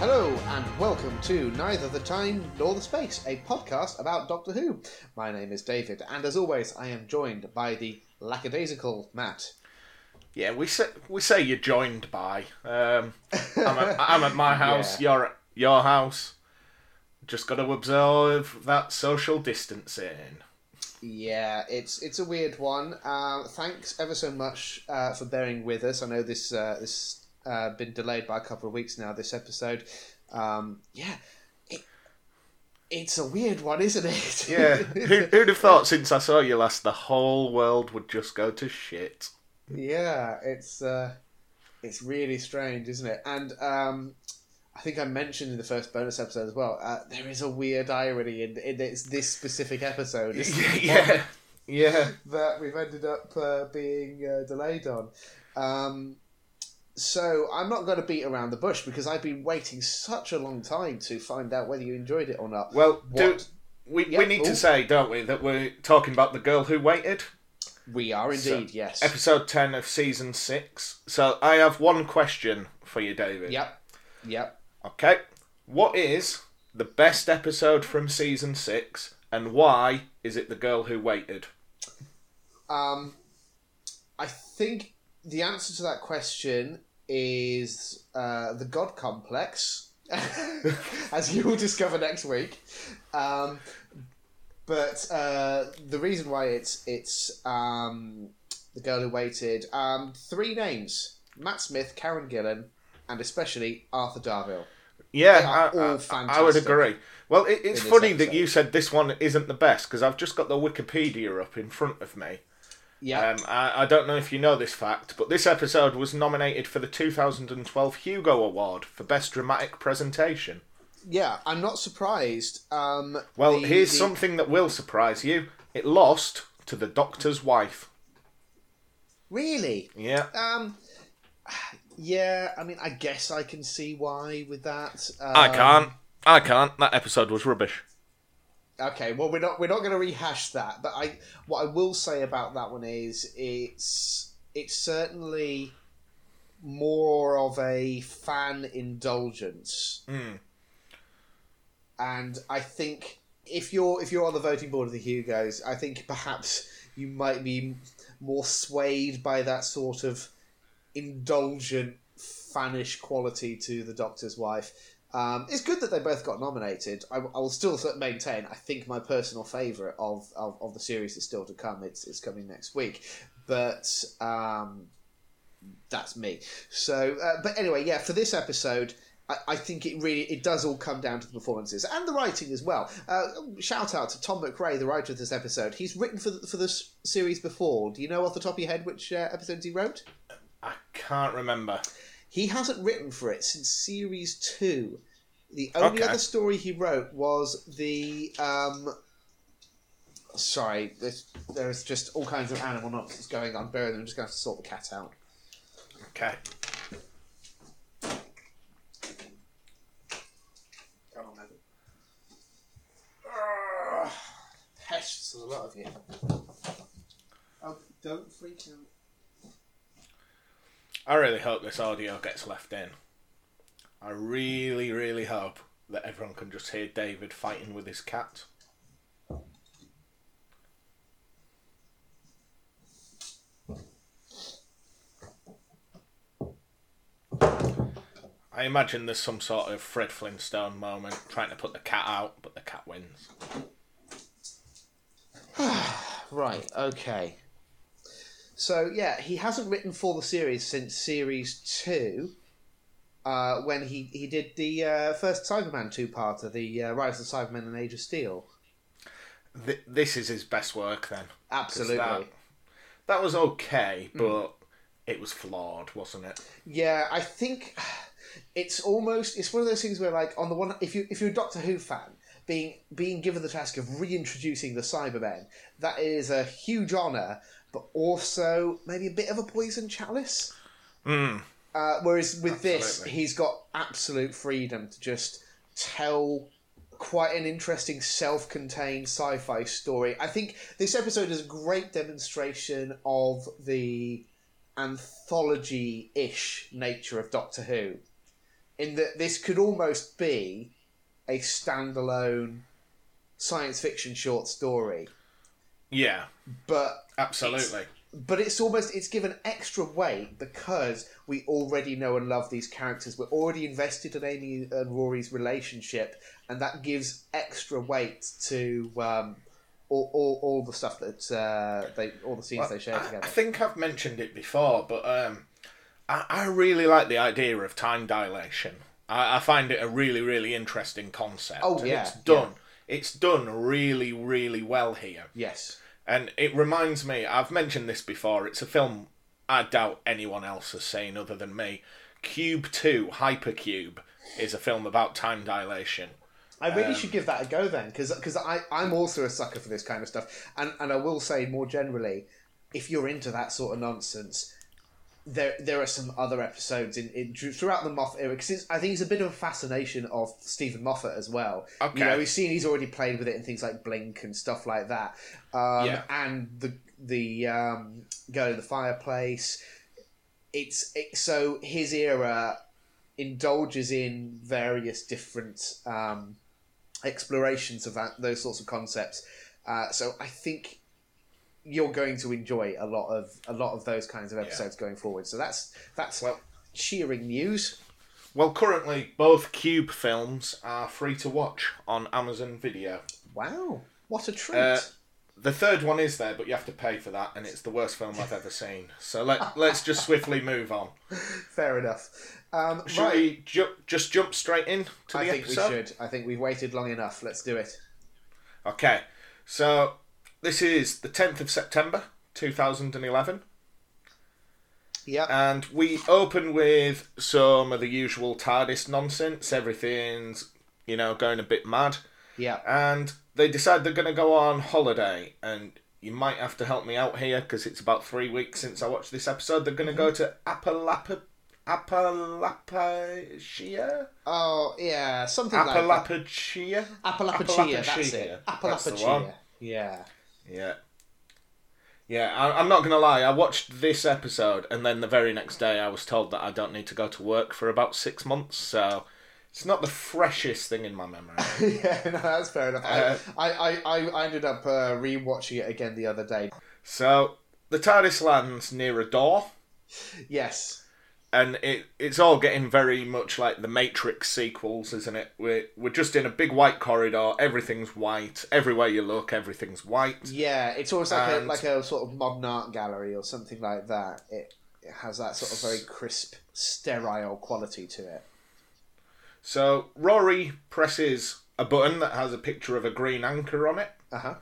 Hello and welcome to Neither the Time Nor the Space, a podcast about Doctor Who. My name is David, and as always, I am joined by the lackadaisical Matt. Yeah, we say we say you're joined by. Um, I'm, at, I'm at my house. Yeah. You're at your house. Just got to observe that social distancing. Yeah, it's it's a weird one. Uh, thanks ever so much uh, for bearing with us. I know this uh, this uh, been delayed by a couple of weeks now. This episode, um, yeah, it, it's a weird one, isn't it? Yeah, Who, who'd have thought since I saw you last, the whole world would just go to shit. Yeah, it's uh, it's really strange, isn't it? And um, I think I mentioned in the first bonus episode as well. Uh, there is a weird irony in, in this, this specific episode. yeah, yeah. that we've ended up uh, being uh, delayed on. Um, so I'm not going to beat around the bush because I've been waiting such a long time to find out whether you enjoyed it or not. Well, do, we Yeah, we need oh. to say, don't we, that we're talking about the girl who waited. We are So, indeed, yes. Episode ten of season six. So I have one question for you, David. Yep, yep. Okay. What is the best episode from season six, and why is it the girl who waited? Um, I think the answer to that question is uh, the God Complex, as you will discover next week. Um, but uh, the reason why it's it's um, the girl who waited. Um, three names: Matt Smith, Karen Gillan, and especially Arthur Darvill. Yeah, I, all I- I would agree. Well, it, it's funny that you said this one isn't the best because I've just got the Wikipedia up in front of me. Yeah, Um, I, I don't know if you know this fact, but this episode was nominated for the 2012 Hugo Award for Best Dramatic Presentation. yeah. I'm not surprised. Um, Well, the- here's the- something that will surprise you. It lost to the Doctor's Wife. Really. Yeah. Um, yeah, I mean, I guess I can see why with that. Um, I can't. I can't. That episode was rubbish. Okay, well, we're not we're not going to rehash that, but I what I will say about that one is it's it's certainly more of a fan indulgence, Mm. and I think if you're if you're on the voting board of the Hugos, I think perhaps you might be more swayed by that sort of indulgent fanish quality to the Doctor's wife. Um, it's good that they both got nominated. I, I will still maintain. I think my personal favourite of, of, of the series is still to come. It's it's coming next week, but um, that's me. So, uh, but anyway, yeah. For this episode, I, I think it really it does all come down to the performances and the writing as well. Uh, shout out to Tom McRae, the writer of this episode. He's written for the, for this series before. Do you know off the top of your head which uh, episodes he wrote? I can't remember. He hasn't written for it since series two. The only Okay. other story he wrote was the. Um, sorry, there's, there's just all kinds of animal nonsense going on. Bear me, I'm just going to have to sort the cat out. Okay. Come on. Ugh, Pests, there's a lot of you. Oh, don't freak out. I really hope this audio gets left in. I really, really hope that everyone can just hear David fighting with his cat. I imagine there's some sort of Fred Flintstone moment trying to put the cat out, but the cat wins. Right, okay. So yeah, he hasn't written for the series since series two, uh, when he he did the uh, first Cyberman two-parter, the uh, Rise of the Cybermen and Age of Steel. Th- this is his best work then. Absolutely. That, that was okay, but it was flawed, wasn't it? Yeah, I think it's almost it's one of those things where like on the one if you if you're a Doctor Who fan, being being given the task of reintroducing the Cybermen, that is a huge honour, but also maybe a bit of a poison chalice. Mm. Uh, whereas with this, he's got absolute freedom to just tell quite an interesting self-contained sci-fi story. I think this episode is a great demonstration of the anthology-ish nature of Doctor Who. in that this could almost be a standalone science fiction short story, Yeah, but absolutely. but it's almost it's given extra weight because we already know and love these characters. We're already invested in Amy and Rory's relationship, and that gives extra weight to um, all, all, all the stuff that uh, they all the scenes they share I, together. I think I've mentioned it before, but um, I, I really like the idea of time dilation. I, I find it a really, really interesting concept. Oh, yeah, it's done. It's done really, really well here. yes, And it reminds me, I've mentioned this before, it's a film I doubt anyone else has seen other than me. Cube 2, Hypercube, is a film about time dilation. I really Um, should give that a go then, because I I'm also a sucker for this kind of stuff, and and I will say more generally, if you're into that sort of nonsense, there there are some other episodes in, in throughout the Moffat era because I think it's a bit of a fascination of Steven Moffat as well. Okay. You know, we've seen he's already played with it in things like Blink and stuff like that, um, Yeah. and the the um, Girl in the Fireplace. It's it, so his era indulges in various different um, explorations of that those sorts of concepts. Uh, so I think you're going to enjoy a lot of a lot of those kinds of episodes going forward. So that's that's Well- cheering news. Well, currently, both Cube films are free to watch on Amazon Video. Wow, what a treat! Uh, the third one is there, but you have to pay for that, and it's the worst film I've ever seen. So let, let's just swiftly move on. Fair enough. Um, Should right, we ju- just jump straight in to I the think we should. I think we've waited long enough. Let's do it. Okay, so this is the 10th of September 2011, Yeah. and we open with some of the usual TARDIS nonsense. Everything's, you know, going a bit mad, yeah. and they decide they're going to go on holiday. And you might have to help me out here because it's about three weeks since I watched this episode. They're going mm-hmm. to go to Apalapa. Appalachia? Oh yeah, something like that. Appalachia? Appalachia. That's Appalachia. it. That's the one. Appalachia. Yeah. Yeah. Yeah, I, I'm not going to lie. I watched this episode, and then the very next day I was told that I don't need to go to work for about six months, so it's not the freshest thing in my memory. yeah, no, that's fair enough. Uh, I, I, I, I ended up uh, re-watching it again the other day. so, the TARDIS lands near a door, Yes. And it it's all getting very much like the Matrix sequels, isn't it? We're, we're just in a big white corridor, everything's white, everywhere you look, everything's white. Yeah, it's almost like a like a sort of modern art gallery or something like that. It, it has that sort of very crisp, sterile quality to it. So, Rory presses a button that has a picture of a green anchor on it. Uh huh.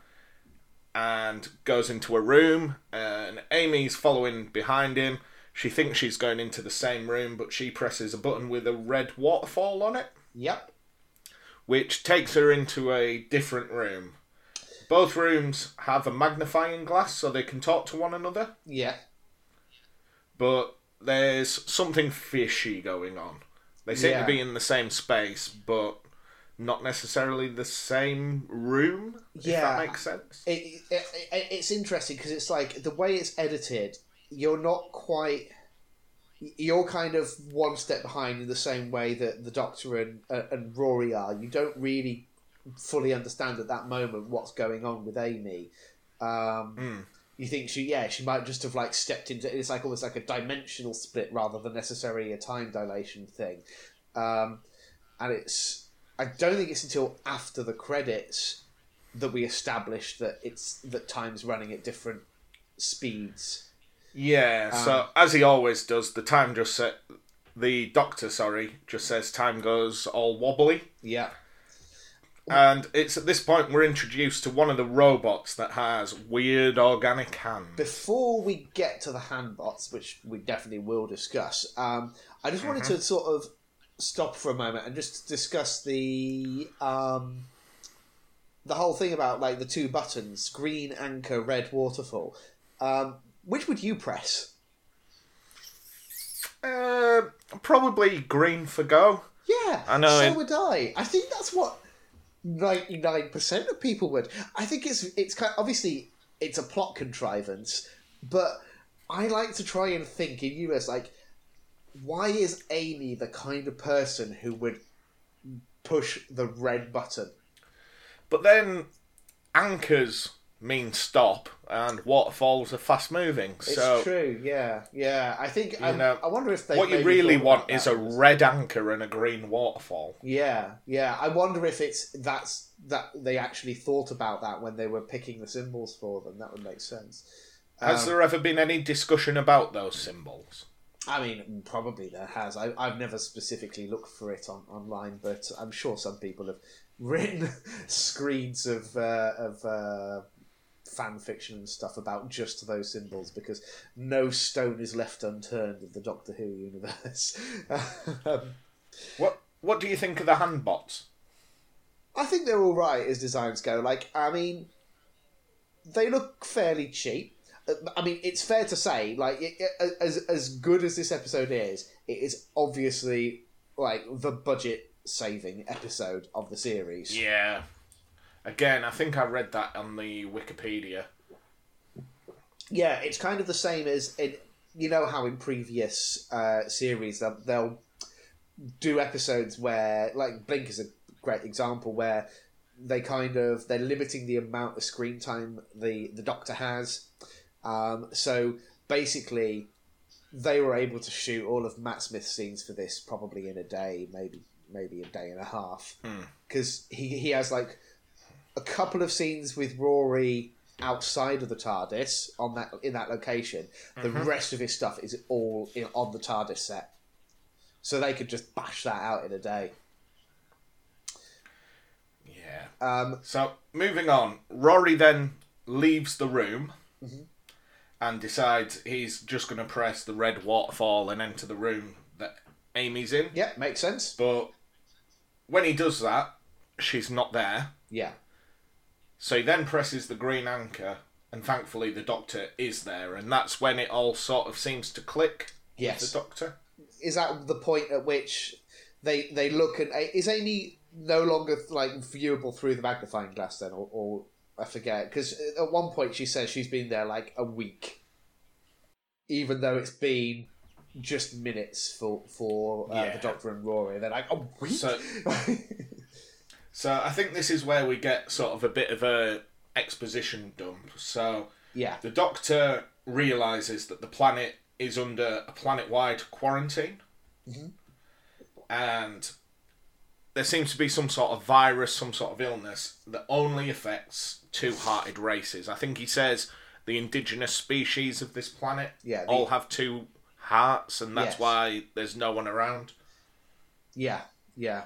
and goes into a room and Amy's following behind him. She thinks she's going into the same room, but she presses a button with a red waterfall on it, Yep. which takes her into a different room. Both rooms have a magnifying glass so they can talk to one another, Yeah. but there's something fishy going on. They seem Yeah. to be in the same space, but not necessarily the same room, if Yeah. that makes sense. It, it, it, it's interesting because it's like the way it's edited. You're not quite. You're kind of one step behind in the same way that the Doctor and uh, and Rory are. You don't really fully understand at that moment what's going on with Amy. Um, Mm. You think she, yeah, she might just have like stepped into. It's like almost like a dimensional split rather than necessarily a time dilation thing. Um, and it's. I don't think it's until after the credits that we establish that it's that time's running at different speeds. Yeah, so Um, as he always does, the time just set. The doctor, sorry, just says time goes all wobbly. Yeah. And it's at this point we're introduced to one of the robots that has weird organic hands. Before we get to the handbots, which we definitely will discuss, um, I just wanted to sort of stop for a moment and just discuss the um, the whole thing about like the two buttons: green anchor, red waterfall. Um, which would you press? Uh, probably green for go. Yeah, I know, So it- would I. I think that's what ninety nine percent of people would. I think it's it's kind obviously it's a plot contrivance, but I like to try and think in US like why is Amy the kind of person who would push the red button? But then anchors mean stop, and waterfalls are fast moving. It's So true, yeah, yeah. I think I, know, I wonder if they. what you really want is a red anchor and a green waterfall. Yeah, yeah. I wonder if it's that's that they actually thought about that when they were picking the symbols for them. That would make sense. Has Um, there ever been any discussion about those symbols? I mean, probably there has. I, I've never specifically looked for it on online, but I'm sure some people have written screeds of uh, of uh, fan fiction and stuff about just those symbols because no stone is left unturned in the Doctor Who universe. um, What What do you think of the handbots? I think they're all right as designs go. Like, I mean, they look fairly cheap. Uh, I mean, it's fair to say, like, it, it- as as good as this episode is, it is obviously like the budget saving episode of the series. Yeah. Again, I think I read that on the Wikipedia. Yeah, it's kind of the same as it. You know how in previous uh, series they'll, they'll do episodes where, like Blink is a great example, where they kind of they're limiting the amount of screen time the the Doctor has. Um, so basically, they were able to shoot all of Matt Smith's scenes for this probably in a day, maybe maybe a day and a half, Hmm. because he he has like a couple of scenes with Rory outside of the TARDIS on that in that location. The rest of his stuff is all in, on the TARDIS set, so they could just bash that out in a day. Yeah. Um, So, moving on, Rory then leaves the room Mm-hmm. and decides he's just going to press the red waterfall and enter the room that Amy's in. yeah, makes sense. But when he does that, she's not there. Yeah, So he then presses the green anchor, and thankfully the doctor is there, and that's when it all sort of seems to click. Yes. The doctor. is that the point at which they they look and is Amy no longer like viewable through the magnifying glass then, or, or I forget because at one point she says she's been there like a week, even though it's been just minutes for for uh, Yeah. the Doctor and Rory. They're like a week. So- So I think this is where we get sort of a bit of a exposition dump. So yeah, the doctor realizes that the planet is under a planet-wide quarantine, Mhm. and there seems to be some sort of virus, some sort of illness that only affects two-hearted races. I think he says the indigenous species of this planet Yeah, the- all have two hearts, and that's Yes. why there's no one around. yeah, yeah.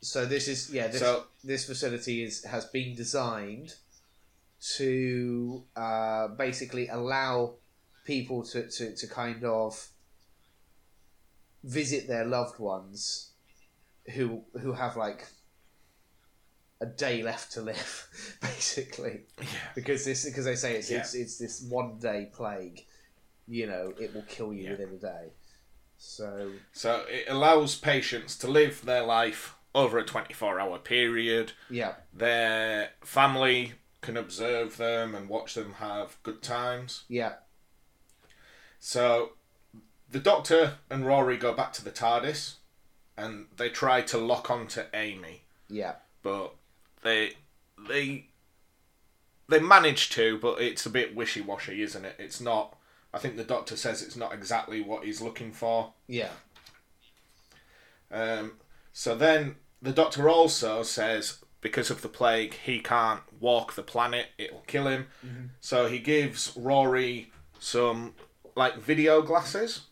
So this is yeah this So- this facility is has been designed to uh, basically allow people to, to, to kind of visit their loved ones who who have like a day left to live basically Yeah. because this because they say it's Yeah. it's, it's this one day plague you know it will kill you Yeah. within a day so So it allows patients to live their life over a 24 hour period. yeah Their family can observe them and watch them have good times. yeah So the Doctor and Rory go back to the TARDIS and they try to lock onto Amy, yeah but they they they manage to, but it's a bit wishy washy, isn't it? It's not. I think the Doctor says it's not exactly what he's looking for. yeah Um, so then the doctor also says because of the plague he can't walk the planet; it'll kill him. So he gives Rory some like video glasses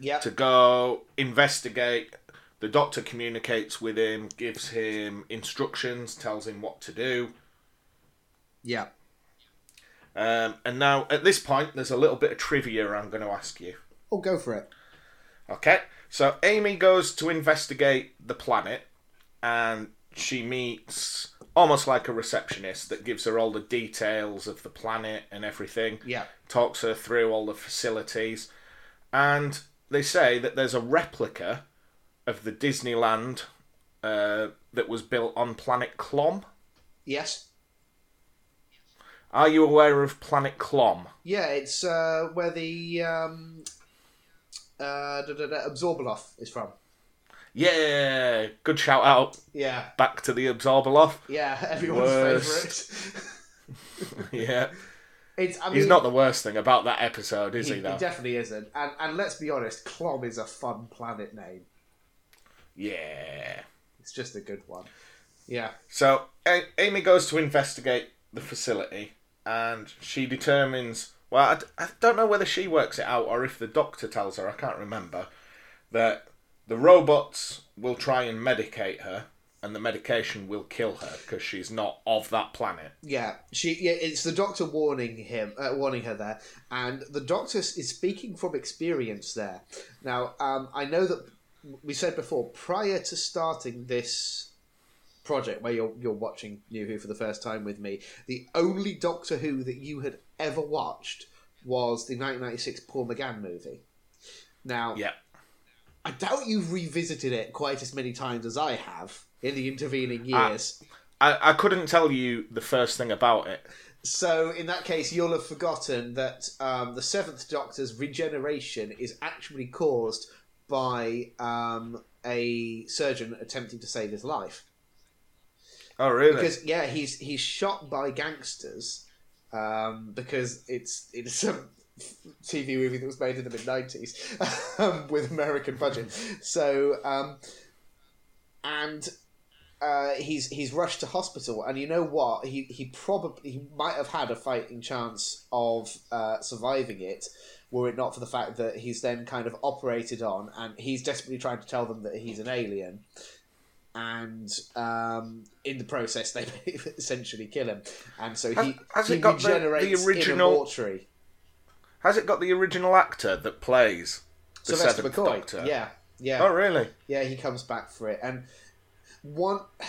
yeah to go investigate. The doctor communicates with him, gives him instructions, tells him what to do. yeah Um, and now at this point, there's a little bit of trivia I'm going to ask you. oh go for it Okay, so Amy goes to investigate the planet and she meets almost like a receptionist that gives her all the details of the planet and everything, yeah talks her through all the facilities, and they say that there's a replica of the Disneyland uh, that was built on planet Clom. yes Are you aware of planet Clom? Yeah, it's uh, where the um, uh, da, da, da, Abzorbaloff is from. Yeah, good shout out. Yeah, Back to the Abzorbaloff. yeah, everyone's favourite. yeah. It's, I mean, He's not the worst thing about that episode, is he, he, he definitely isn't. And, and let's be honest, Clom is a fun planet name. yeah. It's just a good one. Yeah. So A- Amy goes to investigate the facility, and she determines. Well, I, I don't know whether she works it out or if the doctor tells her. I can't remember that the robots will try and medicate her, and the medication will kill her because she's not of that planet. Yeah, she. Yeah, it's the doctor warning him, uh, warning her there, and the doctor is speaking from experience there. Now, um, I know that we said before, prior to starting this project, where you're you're watching New Who for the first time with me, the only Doctor Who that you had ever watched was the 1996 Paul McGann movie. Now, Yeah. I doubt you've revisited it quite as many times as I have in the intervening years. I, I couldn't tell you the first thing about it. So, in that case, you'll have forgotten that um, the Seventh Doctor's regeneration is actually caused by um, a surgeon attempting to save his life. Oh, really? Because yeah, he's he's shot by gangsters um, because it's it's a TV movie that was made in the mid nineties um, with American budget. So um, and uh, he's he's rushed to hospital, and you know what? He he probably he might have had a fighting chance of uh, surviving it. Were it not for the fact that he's then kind of operated on, and he's desperately trying to tell them that he's an alien, and um, in the process they essentially kill him, and so he, Has- has he it got the- the regenerates original- in a mortuary. Has it got the original actor that plays the Sylvester Seventh McCoy, Doctor? yeah, yeah, Oh, really? yeah, he comes back for it, and one.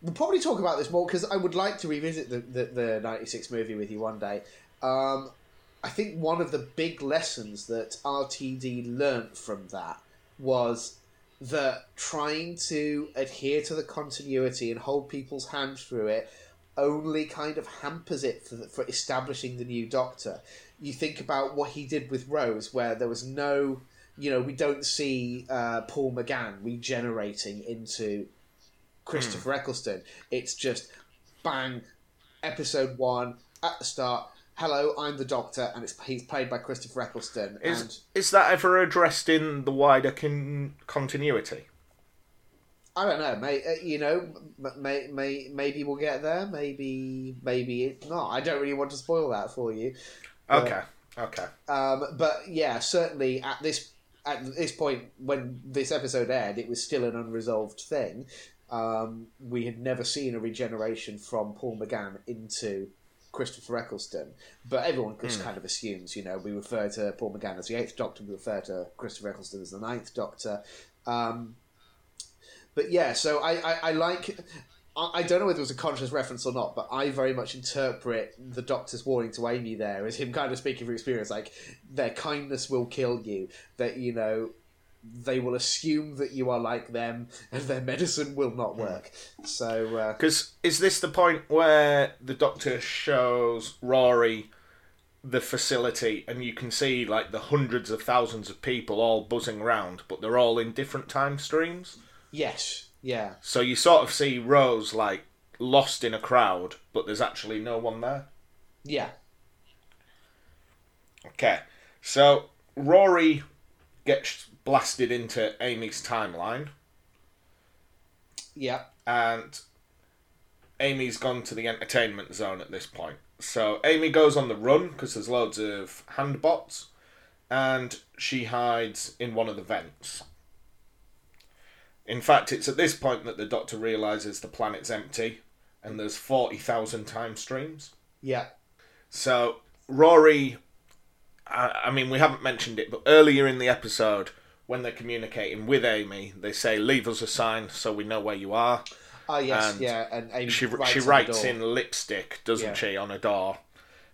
We'll probably talk about this more because I would like to revisit the, the, the 96 movie with you one day. Um, I think one of the big lessons that RTD learnt from that was that trying to adhere to the continuity and hold people's hand through it only kind of hampers it for, for establishing the new Doctor. You think about what he did with Rose, where there was no, you know, we don't see uh, Paul McGann regenerating into Christopher Eccleston. It's just bang, episode one at the start. Hello, I'm the Doctor, and it's he's played by Christopher Eccleston. Is and is that ever addressed in the wider con- continuity? I don't know, may, uh, you know, may, may, maybe we'll get there. Maybe maybe it's not. I don't really want to spoil that for you. But- Okay. Okay. Um, but yeah, certainly at this at this point when this episode aired, it was still an unresolved thing. Um, we had never seen a regeneration from Paul McGann into Christopher Eccleston, but everyone just kind of assumes, you know, we refer to Paul McGann as the Eighth Doctor, we refer to Christopher Eccleston as the Ninth Doctor. Um, but yeah, so I, I, I like. I I don't know whether it was a conscious reference or not, but I very much interpret the Doctor's warning to Amy there as him kind of speaking from experience, like their kindness will kill you. That you know, they will assume that you are like them, and their medicine will not work. So uh, Because is this the point where the Doctor shows Rory the facility, and you can see like the hundreds of thousands of people all buzzing around, but they're all in different time streams. yes, yeah, So you sort of see Rose like lost in a crowd, but there's actually no one there. yeah, Okay, so Rory gets blasted into Amy's timeline, yeah, and Amy's gone to the entertainment zone at this point. So Amy goes on the run because there's loads of handbots, and she hides in one of the vents. In fact, it's at this point that the Doctor realizes the planet's empty, and there's forty thousand time streams. yeah, So Rory, I, I mean, we haven't mentioned it, but earlier in the episode, when they're communicating with Amy, they say, "Leave us a sign so we know where you are." oh yes, And yeah, and Amy She writes she writes in lipstick, doesn't Yeah. she, on a door?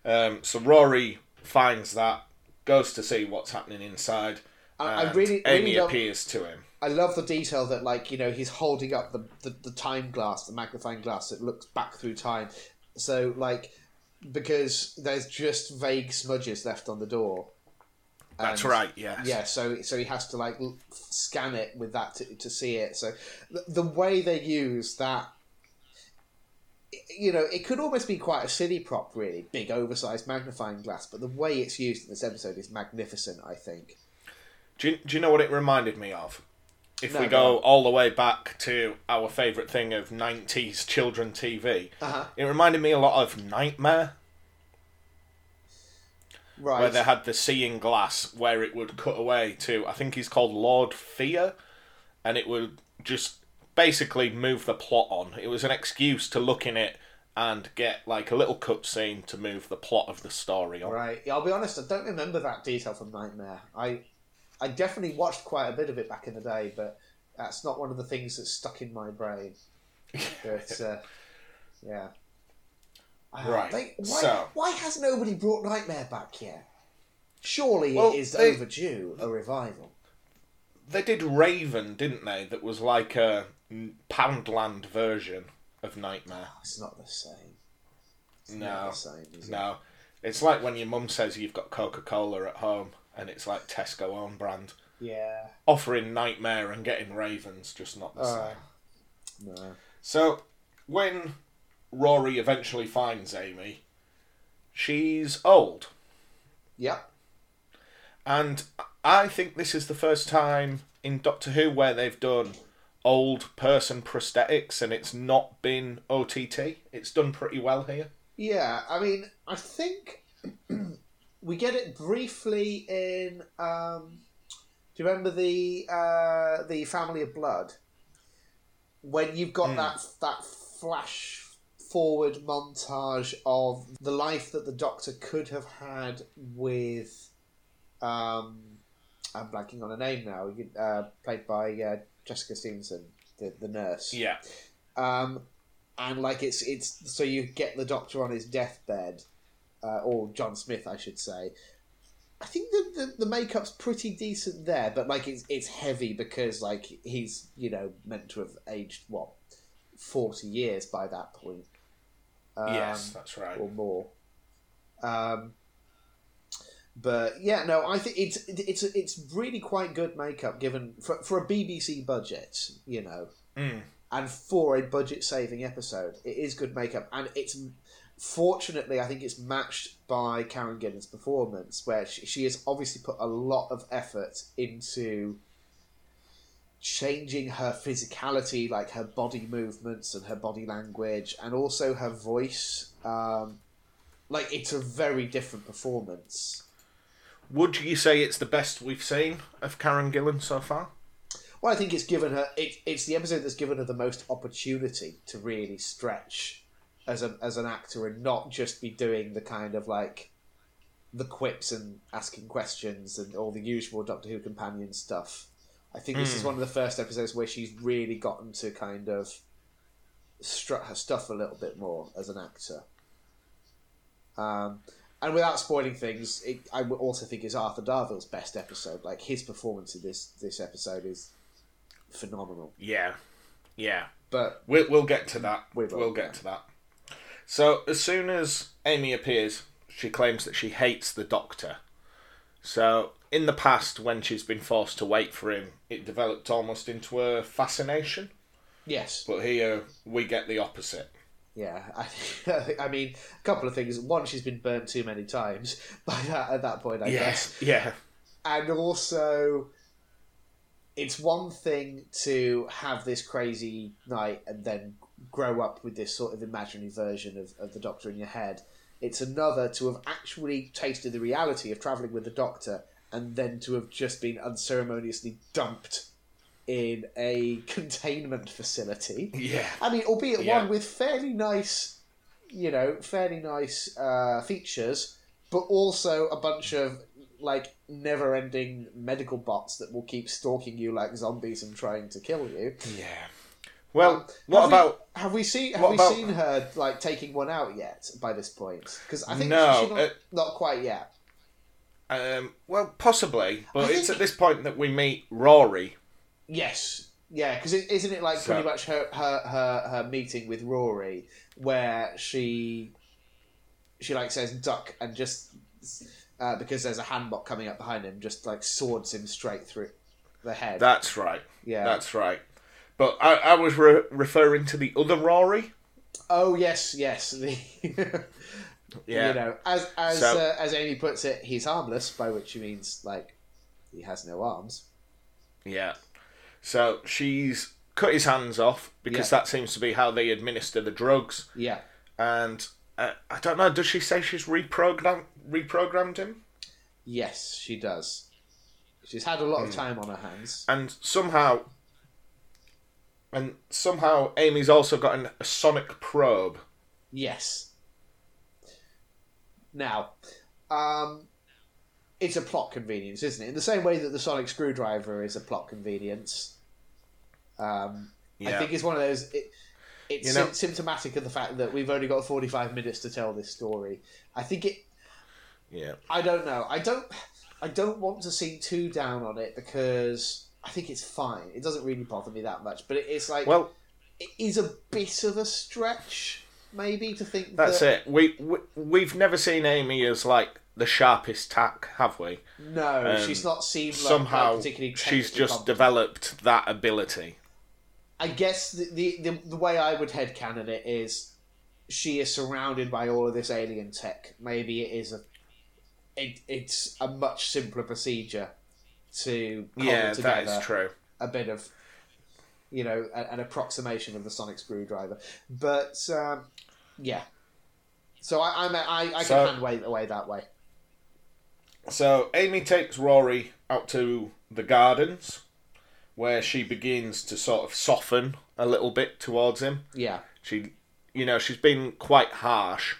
Um, so Rory finds that, goes to see what's happening inside. I- I and really- Amy really appears to him. I love the detail that, like, you know, he's holding up the, the, the time glass, the magnifying glass that looks back through time. So, like, because there's just vague smudges left on the door. That's And- right. Yeah. Yeah, so so he has to like scan it with that to, to see it. So the, the way they use that, you know, it could almost be quite a silly prop, really, big oversized magnifying glass. But the way it's used in this episode is magnificent. I think. Do you, do you know what it reminded me of? If No, we go on. all the way back to our favourite thing of 90s children TV, Uh-huh. it reminded me a lot of Knightmare, Right. where they had the seeing glass where it would cut away to, I think he's called Lord Fear, and it would just basically move the plot on. It was an excuse to look in it and get like a little cutscene to move the plot of the story on. Right. Yeah, I'll be honest. I don't remember that detail from Knightmare. I, I definitely watched quite a bit of it back in the day, but that's not one of the things that's stuck in my brain. But uh, yeah. Uh, Right, they- why, so- why has nobody brought Knightmare back yet? Surely Well, it is they- overdue a revival. They did Raven, didn't they? That was like a Poundland version of Knightmare. It's not the same. It's No. not the same. Is it? No, it's like when your mum says you've got Coca Cola at home and it's like Tesco own brand. Yeah. Offering Knightmare and getting Ravens, just not the Uh, same. no. So, when Rory eventually finds Amy, she's old. Yeah. And I think this is the first time in Doctor Who where they've done old person prosthetics and it's not been OTT. It's done pretty well here. Yeah, I mean, I think we get it briefly in. Um, do you remember the uh, the Family of Blood? When you've got Hmm. that that flash forward montage of the life that the Doctor could have had with, um, I'm blanking on a name now. Uh, played by uh, Jessica Stevenson, the the nurse. Yeah. Um, and like it's it's so you get the doctor on his deathbed, uh, or John Smith, I should say. I think the, the the makeup's pretty decent there, but like it's it's heavy because like he's you know meant to have aged what forty years by that point. Um, yes, that's right. or more. Um, but yeah, no, I think it's it's it's really quite good makeup given for for a BBC budget, you know, Mm. and for a budget saving episode, it is good makeup, and it's fortunately I think it's matched by Karen Gillan's performance, where she, she has obviously put a lot of effort into changing her physicality, like her body movements and her body language, and also her voice. Um, like it's a very different performance. Would you say it's the best we've seen of Karen Gillan so far? Well, I think it's given her. It, it's the episode that's given her the most opportunity to really stretch as a as an actor and not just be doing the kind of like the quips and asking questions and all the usual Doctor Who companion stuff. I think this is Hmm. one of the first episodes where she's really gotten to kind of strut her stuff a little bit more as an actor. Um, and without spoiling things, it, I also think it's Arthur Darvill's best episode. Like his performance in this this episode is phenomenal. Yeah. Yeah. But We'll, we'll get to that. We will, we'll get to that. So, as soon as Amy appears, she claims that she hates the Doctor. So, in the past, when she's been forced to wait for him, it developed almost into a fascination. yes, But here, we get the opposite. yeah. I, I mean, a couple of things. One, she's been burnt too many times by that at that point. I guess. Yeah. and also it's one thing to have this crazy night and then grow up with this sort of imaginary version of, of the doctor in your head it's another to have actually tasted the reality of travelling with the doctor and then to have just been unceremoniously dumped in a containment facility Yeah. I mean, albeit Yeah. one with fairly nice, you know, fairly nice uh, features, but also a bunch of like never-ending medical bots that will keep stalking you like zombies and trying to kill you. Yeah. Well, Um, what have we- about. Have we seen? Have we about- seen her like taking one out yet? By this point, because I think No, she's not, uh, not quite yet. Um, well, possibly, but it's at this point that we meet Rory. Yes, yeah, because is isn't it like So- pretty much her, her her her meeting with Rory where she she like says duck and just uh, because there's a handbot coming up behind him, just like swords him straight through the head. That's right. yeah. That's right. But I, I was re- referring to the other Rory. Oh yes, yes. The Yeah. you know, as as So- uh, as Amy puts it, he's harmless, by which she means like he has no arms. Yeah. So she's cut his hands off because Yeah. that seems to be how they administer the drugs. Yeah, And uh, I don't know. Does she say she's reprogrammed reprogrammed him? yes, she does. She's had a lot of Hmm. time on her hands. And somehow, and somehow, Amy's also got an, a sonic probe. Yes. Now, um, it's a plot convenience, isn't it? In the same way that the sonic screwdriver is a plot convenience. Um, I think it's one of those. It, it's You know- sym- symptomatic of the fact that we've only got forty-five minutes to tell this story. I think it. Yeah. I don't know. I don't. I don't want to seem too down on it because I think it's fine. It doesn't really bother me that much. But it, it's like Well, it is a bit of a stretch, maybe, to think that's that, it. We, we we've never seen Amy as like the sharpest tack, have we? No, Um, she's not seemed like, Somehow, like she's just competent. developed that ability. I guess the, the the the way I would headcanon it is, she is surrounded by all of this alien tech. Maybe it is a, it, it's a much simpler procedure to Yeah, together that is true. a bit of, you know, a, an approximation of the sonic screwdriver. But um, yeah, so I I'm, I I So- can hand way away that way. So Amy takes Rory out to the gardens, where she begins to sort of soften a little bit towards him. Yeah, She, you know, she's been quite harsh,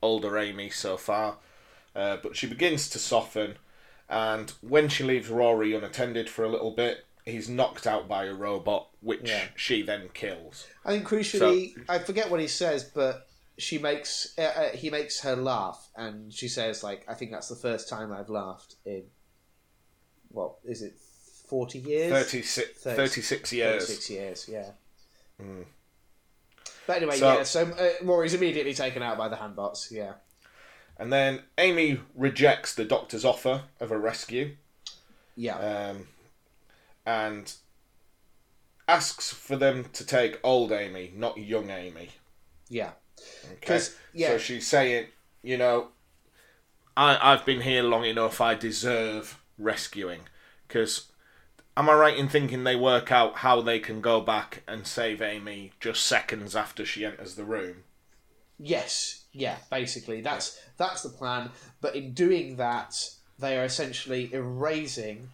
older Amy so far, uh, but she begins to soften. And when she leaves Rory unattended for a little bit, he's knocked out by a robot, which Yeah. she then kills. I think crucially, I forget what he says, but she makes uh, uh, he makes her laugh, and she says like, "I think that's the first time I've laughed in what is it, forty years, 36, Thirty- 36 years. six years, yeah." Mm. But anyway, So- yeah. So uh, Rory's immediately taken out by the handbots. Yeah, And then Amy rejects the doctor's offer of a rescue. yeah, um, and asks for them to take old Amy, not young Amy. yeah. Okay? Because yeah, So she's saying, you know, I I've been here long enough. I deserve rescuing. Because am I right in thinking they work out how they can go back and save Amy just seconds after she enters the room? Yes, yeah, basically that's that's the plan. But in doing that, they are essentially erasing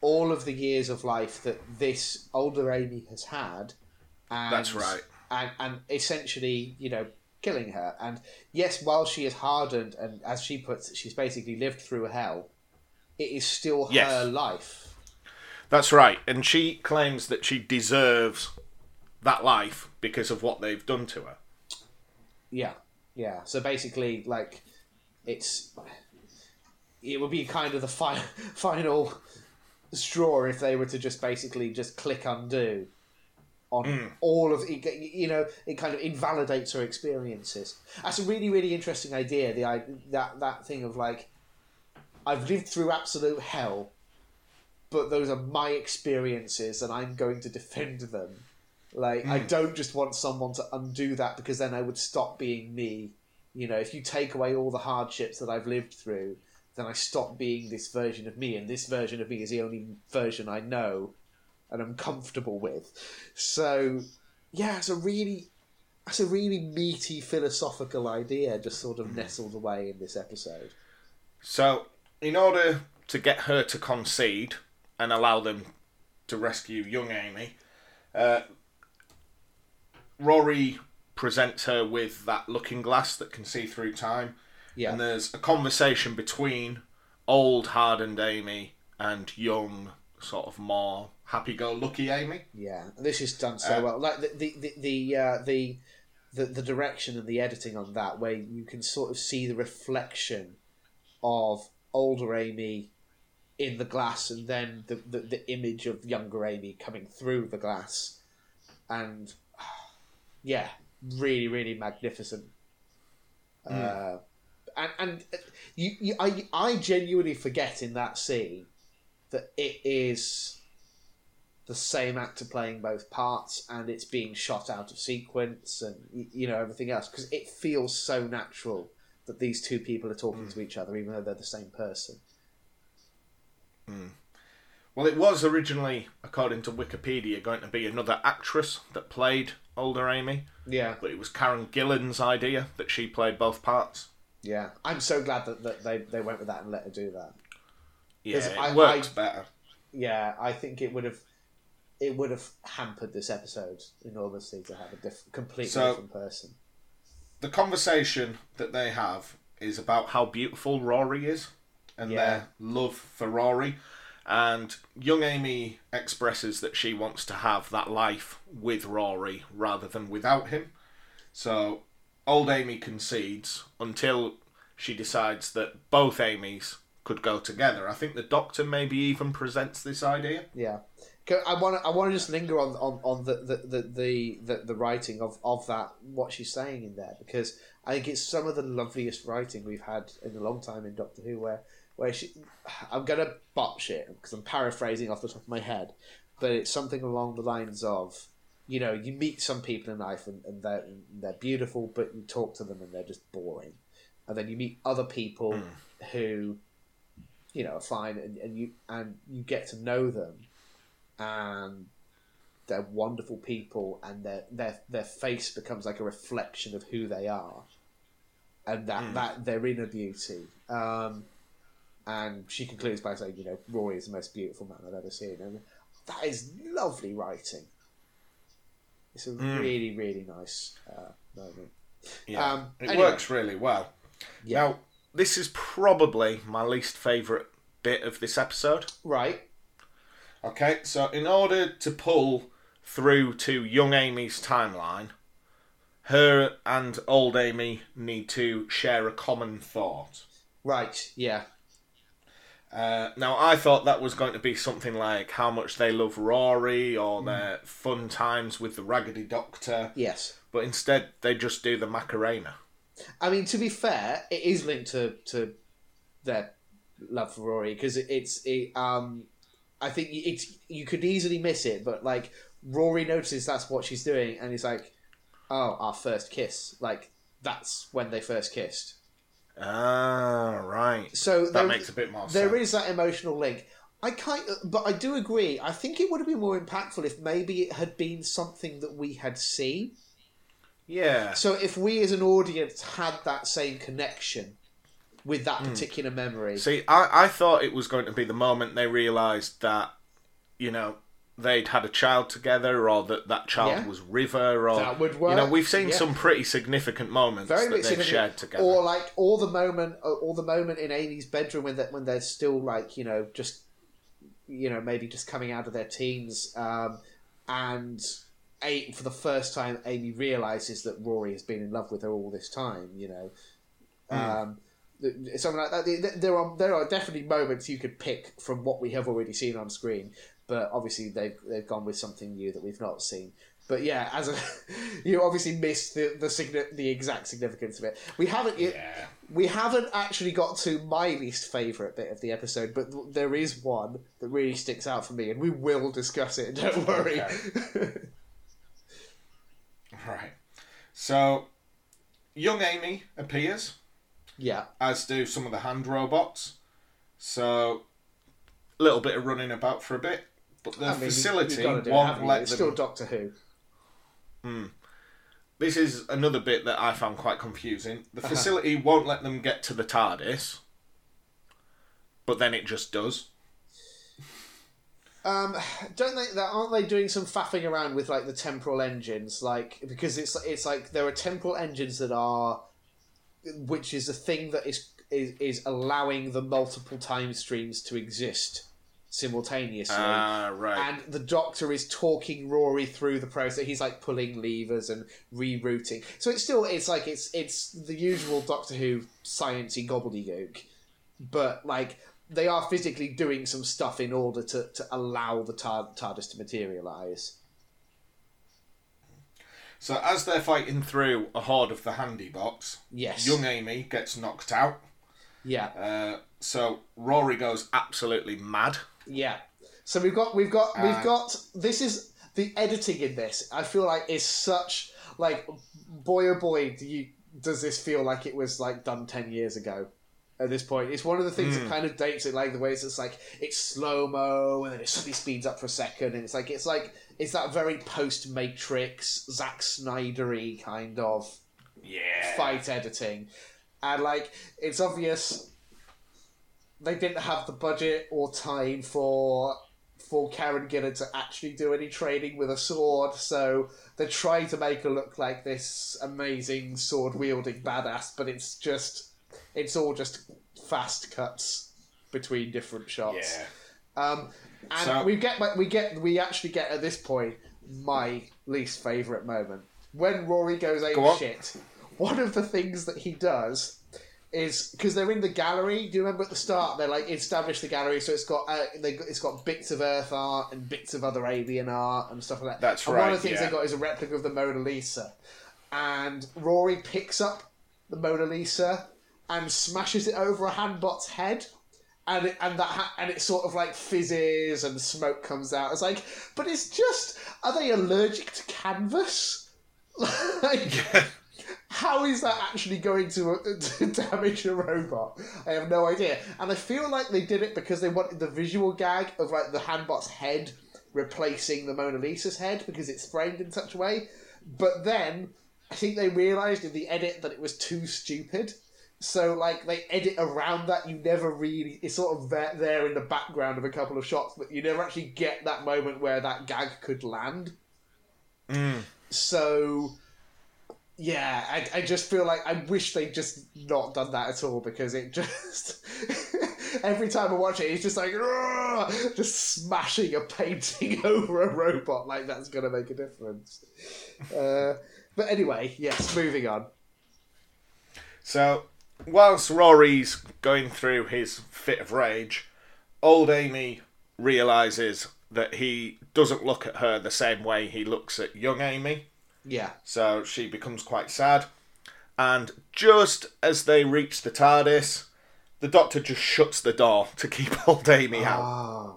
all of the years of life that this older Amy has had. And, That's right. And and essentially, you know, killing her. And yes, while she is hardened and as she puts it, she's basically lived through hell. It is still her life. That's right. And she claims that she deserves that life because of what they've done to her. Yeah, yeah. So basically, like, it's it would be kind of the fi- final straw if they were to just basically just click undo on hmm. all of it. You know, it kind of invalidates her experiences. That's a really, really interesting idea. The that that thing of like, I've lived through absolute hell, but those are my experiences, and I'm going to defend them. Like, I hmm. don't just want someone to undo that because then I would stop being me. You know, if you take away all the hardships that I've lived through, then I stop being this version of me, and this version of me is the only version I know and I'm comfortable with. So, yeah, it's a really, it's a really meaty philosophical idea, just sort of nestled away in this episode. So, in order to get her to concede and allow them to rescue young Amy, uh, Rory presents her with that looking glass that can see through time, Yeah, and there's a conversation between old, hardened Amy and young, sort of more happy-go-lucky Amy. Yeah, this is done so Uh, well. Like the the the the, uh, the the the direction and the editing on that, where you can sort of see the reflection of older Amy in the glass, and then the the, the image of younger Amy coming through the glass, and yeah, really really magnificent. Uh, and and uh, you, you I I genuinely forget in that scene that it is the same actor playing both parts, and it's being shot out of sequence, and you know everything else because it feels so natural that these two people are talking Mm. to each other, even though they're the same person. Well, it was originally, according to Wikipedia, going to be another actress that played older Amy, Yeah, but it was Karen Gillan's idea that she played both parts. yeah. I'm so glad that, that they they went with that and let her do that. Yeah, 'Cause it I- works I- better. Yeah, I think it would have it would have hampered this episode enormously to have a diff- completely So- different person. The conversation that they have is about how beautiful Rory is and Yeah. their love for Rory. And young Amy expresses that she wants to have that life with Rory rather than without him. So old Amy concedes until she decides that both Amy's could go together. I think the doctor maybe even presents this idea. Yeah. I want to I want to just linger on on, on the, the, the, the, the, the writing of, of that what she's saying in there because I think it's some of the loveliest writing we've had in a long time in Doctor Who where where she I'm gonna botch it because I'm paraphrasing off the top of my head, but it's something along the lines of you know you meet some people in life and, and they're they're beautiful but you talk to them and they're just boring, and then you meet other people hmm. who you know are fine and, and you and you get to know them and they're wonderful people and their their their face becomes like a reflection of who they are and that that their inner beauty um and she concludes by saying you know rory is the most beautiful man i've ever seen and that is lovely writing it's a really really nice uh, moment Yeah, Um, it anyway. works really well. Yeah. Now, this is probably my least favourite bit of this episode. right Okay, so in order to pull through to young Amy's timeline, her and old Amy need to share a common thought. right yeah Uh, now, I thought that was going to be something like how much they love Rory or their fun times with the Raggedy Doctor, yes but instead they just do the Macarena. I mean, to be fair, it is linked to, to their love for Rory because it, it's it, um, I think it's you could easily miss it, but like Rory notices that's what she's doing, and he's like, "Oh, our first kiss." Like that's when they first kissed. Ah, right. So That there, makes a bit more there sense. is that emotional link. I kind of, but I do agree. I think it would have been more impactful if maybe it had been something that we had seen. Yeah. So if we as an audience had that same connection with that particular memory, See, I, I thought it was going to be the moment they realised that, you know, they'd had a child together or that that child Yeah. was River or... That would You know, we've seen yeah. some pretty significant moments very that they've shared together. Or like, or the moment, or the moment in Amy's bedroom when they when they're still like, you know, just, you know, maybe just coming out of their teens, um, and a, for the first time, Amy realizes that Rory has been in love with her all this time. You know, um, something like that. Th- th- There are there are definitely moments you could pick from what we have already seen on screen, but obviously they've they've gone with something new that we've not seen. But yeah, as a you obviously missed the the, the exact significance of it. We haven't yet Yeah. we haven't actually got to my least favourite bit of the episode, but th- there is one that really sticks out for me, and we will discuss it. Don't worry. Right. So, young Amy appears, yeah, as do some of the hand robots. So, a little bit of running about for a bit. But the I mean, facility you've gotta do it, won't haven't let It's them... still Doctor Who. This is another bit that I found quite confusing. The Uh-huh. facility won't let them get to the TARDIS, but then it just does. Um, don't they? Aren't they doing some faffing around with like the temporal engines? Like because it's it's like there are temporal engines that are, which is a thing that is is, is allowing the multiple time streams to exist simultaneously. Ah, right. and the doctor is talking Rory through the process. He's like pulling levers and rerouting. So it's still it's like it's it's the usual Doctor Who sciencey gobbledygook, but like they are physically doing some stuff in order to, to allow the Tar- TARDIS to materialize. So as they're fighting through a horde of the handy bots, Yes. young Amy gets knocked out. Yeah. Uh, so Rory goes absolutely mad. Yeah. So we've got we've got Uh, we've got this is the editing in this. I feel like is such like boy oh boy do you does this feel like it was like done ten years ago at this point. It's one of the things that hmm. kind of dates it like the way it's just like it's slow mo and then it suddenly speeds up for a second and it's like it's like it's that very post Matrix Zack Snydery kind of Yeah. fight editing, and like it's obvious they didn't have the budget or time for for Karen Gillan to actually do any training with a sword, so they try to make her look like this amazing sword wielding badass, but it's just it's all just fast cuts between different shots. Yeah. Um, and So- we get we get we actually get at this point my least favorite moment when Rory goes ape Go shit. One of the things that he does is because they're in the gallery. Do you remember at the start they like establish the gallery so it's got uh, they it's got bits of Earth art and bits of other alien art and stuff like that. That's and One of the things yeah. they got is a replica of the Mona Lisa, and Rory picks up the Mona Lisa and smashes it over a handbot's head and it, and that ha- and it sort of like fizzes and smoke comes out. It's like, but it's just are they allergic to canvas? like, how is that actually going to, uh, to damage a robot? I have no idea. And I feel like they did it because they wanted the visual gag of like the handbot's head replacing the Mona Lisa's head because it's framed in such a way. But then I think they realised in the edit that it was too stupid. So like they edit around that. You never really. It's sort of there, there in the background of a couple of shots, but you never actually get that moment where that gag could land. So yeah, I, I just feel like I wish they'd just not done that at all because it just every time I watch it, it's just like just smashing a painting over a robot like that's gonna make a difference. Uh, but anyway, yes, moving on. So, whilst Rory's going through his fit of rage, old Amy realizes that he doesn't look at her the same way he looks at young Amy. Yeah, So she becomes quite sad. And just as they reach the TARDIS, the Doctor just shuts the door to keep old Amy out. Ah,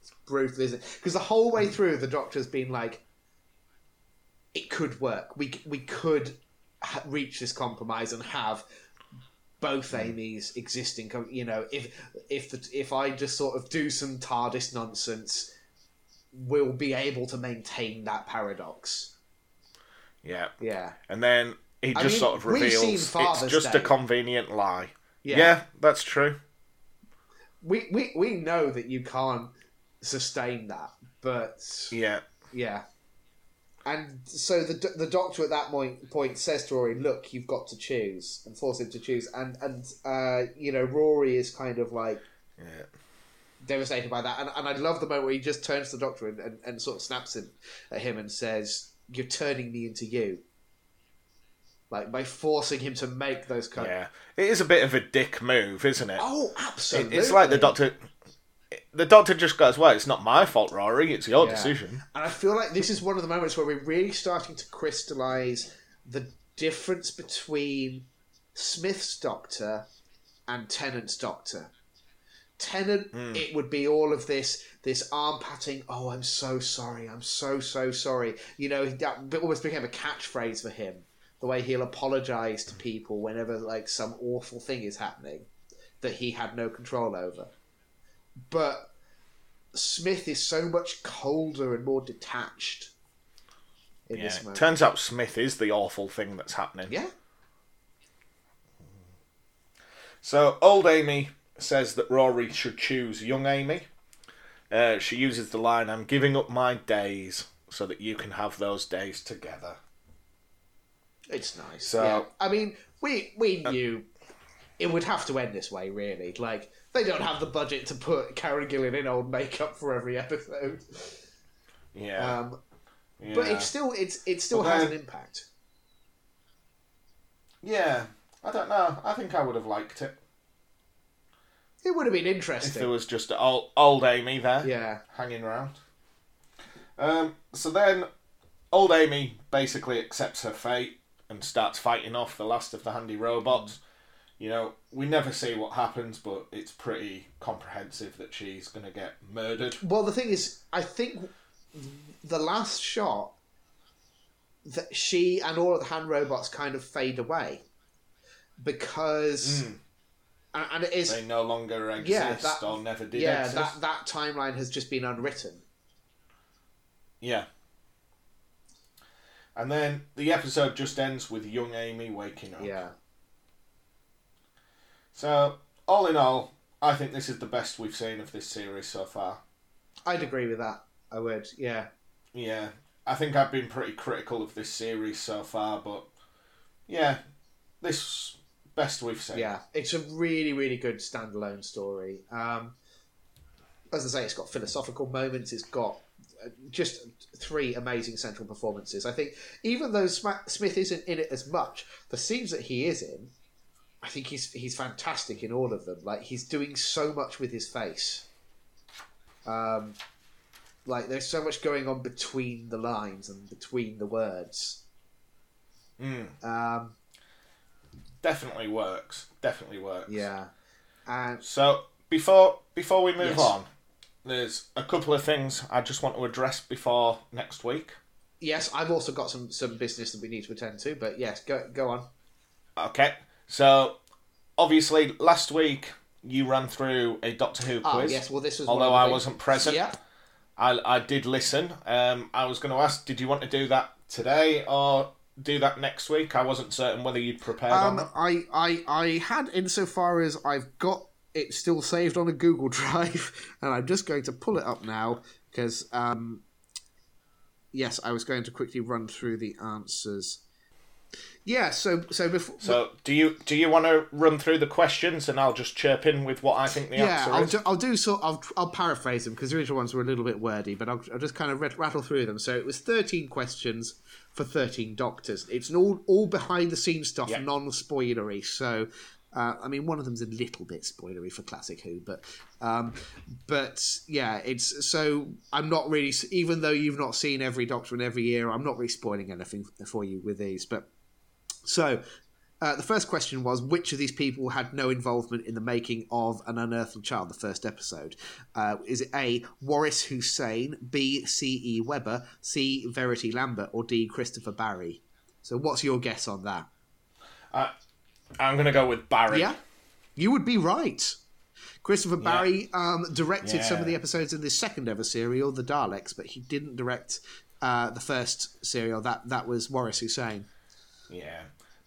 it's brutal, isn't it? Because the whole way through, the Doctor's been like, "It could work. We we could ha- reach this compromise and have both hmm. Amy's existing. You know, if if the, if I just sort of do some TARDIS nonsense, we'll be able to maintain that paradox." Yeah. Yeah, And then he I just mean, sort of reveals it's just Day. a convenient lie. yeah. yeah, that's true. We, we we know that you can't sustain that, but Yeah. Yeah. And so the the doctor at that point point says to Rory, "Look, you've got to choose," and force him to choose. And and uh, you know, Rory is kind of like Yeah. devastated by that. And, and I love the moment where he just turns to the doctor and, and, and sort of snaps him at him and says, "You're turning me into you." Like by forcing him to make those kind. Yeah. It is a bit of a dick move, isn't it? Oh, It- absolutely. It's like the Doctor. The Doctor just goes, "Well, it's not my fault, Rory. It's your Yeah. decision." And I feel like this is one of the moments where we're really starting to crystallize the difference between Smith's Doctor and Tennant's Doctor. Tennant, hmm. it would be all of this, this arm patting. Oh, I'm so sorry. I'm so so sorry. You know, that almost became a catchphrase for him. The way he'll apologize to people whenever like some awful thing is happening that he had no control over. But Smith is so much colder and more detached in Yeah. this moment. Turns out Smith is the awful thing that's happening. yeah, So old Amy says that Rory should choose young Amy. Uh, she uses the line, "I'm giving up my days so that you can have those days together." it's nice. So- yeah. I mean, we we knew it would have to end this way. Really, like they don't have the budget to put Karen Gillan in old makeup for every episode. Yeah. Um, yeah. But it still it's it still has an impact. yeah. I don't know. I think I would have liked it It would have been interesting if there was just old, old Amy there. Yeah, hanging around. Um, so then old Amy basically accepts her fate and starts fighting off the last of the handy robots. You know, we never see what happens, but it's pretty comprehensive that she's going to get murdered. Well, the thing is, I think the last shot that she and all of the hand robots kind of fade away because, hmm. and, and it is They no longer exist Yeah, that- or never did yeah exist. that that timeline has just been unwritten. Yeah. And then the episode just ends with young Amy waking up. Yeah, So, all in all, I think this is the best we've seen of this series so far. I'd agree with that. I would. Yeah, Yeah, I think I've been pretty critical of this series so far, but yeah, this best we've seen. yeah. It's a really, really good standalone story. Um, as I say, it's got philosophical moments. It's got uh, just three amazing central performances. I think even though Smith isn't in it as much, the scenes that he is in, I think he's he's fantastic in all of them. Like he's doing so much with his face. Um, like there's so much going on between the lines and between the words. Mm, Um, definitely works. Definitely works. yeah, and So before before we move Yes. on, there's a couple of things I just want to address before next week. yes, I've also got some some business that we need to attend to. But yes, go go on. Okay. So obviously last week you ran through a Doctor Who Ah, quiz. yes. Well, this was one although I things- wasn't present. Yeah. I, I did listen. Um, I was going to ask, did you want to do that today or do that next week? I wasn't certain whether you'd prepared Um. I, I, I had insofar as I've got it still saved on a Google Drive, and I'm just going to pull it up now because, um, yes, I was going to quickly run through the answers. Yeah, so so before So do you do you want to run through the questions and I'll just chirp in with what I think the yeah, answer I'll is? do, I'll do so. I'll I'll paraphrase them because the original ones were a little bit wordy, but I'll, I'll just kind of rat- rattle through them. So it was thirteen questions for thirteen doctors. It's an all all behind the scenes stuff, Yeah. non spoilery. So. Uh, I mean, one of them's a little bit spoilery for Classic Who, but, um, but yeah, it's so I'm not really. Even though you've not seen every Doctor in every year, I'm not really spoiling anything for you with these. But so uh, the first question was which of these people had no involvement in the making of An Unearthly Child, the first episode? Uh, is it A. Waris Hussein, B. C. E. Webber, C. Verity Lambert, or D. Christopher Barry? So what's your guess on that? I'm going to go with Barry. Yeah, you would be right. Christopher Barry um, directed some of the episodes in this second ever serial, The Daleks, but he didn't direct uh, the first serial. That that was Waris Hussein. Yeah.